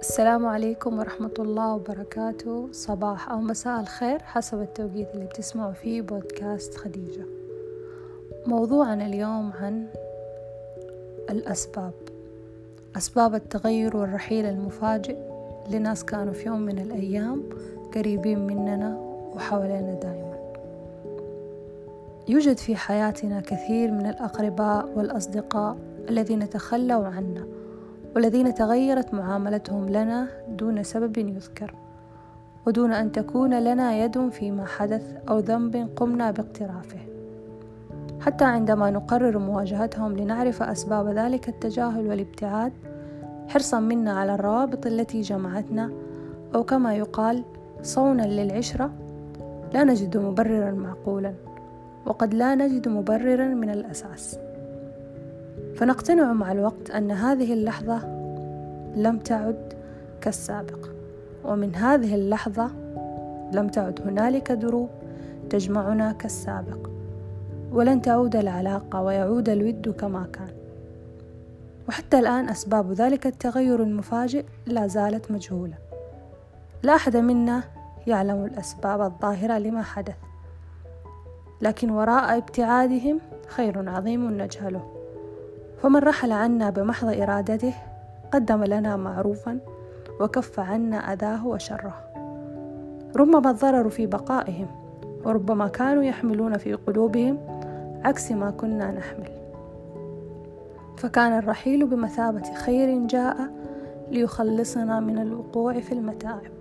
السلام عليكم ورحمة الله وبركاته. صباح أو مساء الخير حسب التوقيت اللي بتسمعوا فيه بودكاست خديجة. موضوعنا اليوم عن الأسباب أسباب التغير والرحيل المفاجئ لناس كانوا في يوم من الأيام قريبين مننا وحوالينا دائما يوجد في حياتنا كثير من الأقرباء والأصدقاء الذين تخلوا عنا والذين تغيرت معاملتهم لنا دون سبب يذكر ودون أن تكون لنا يد فيما حدث أو ذنب قمنا باقترافه. حتى عندما نقرر مواجهتهم لنعرف أسباب ذلك التجاهل والابتعاد حرصا منا على الروابط التي جمعتنا أو كما يقال صونا للعشرة لا نجد مبررا معقولا وقد لا نجد مبررا من الأساس. فنقتنع مع الوقت أن هذه اللحظة لم تعد كالسابق. ومن هذه اللحظة لم تعد هنالك دروب تجمعنا كالسابق. ولن تعود العلاقة ويعود الود كما كان. وحتى الآن أسباب ذلك التغير المفاجئ لا زالت مجهولة. لا أحد منا يعلم الأسباب الظاهرة لما حدث. لكن وراء ابتعادهم خير عظيم نجهله. فمن رحل عنا بمحض إرادته قدم لنا معروفا وكف عنا أذاه وشره. ربما الضرر في بقائهم وربما كانوا يحملون في قلوبهم عكس ما كنا نحمل. فكان الرحيل بمثابة خير جاء ليخلصنا من الوقوع في المتاعب.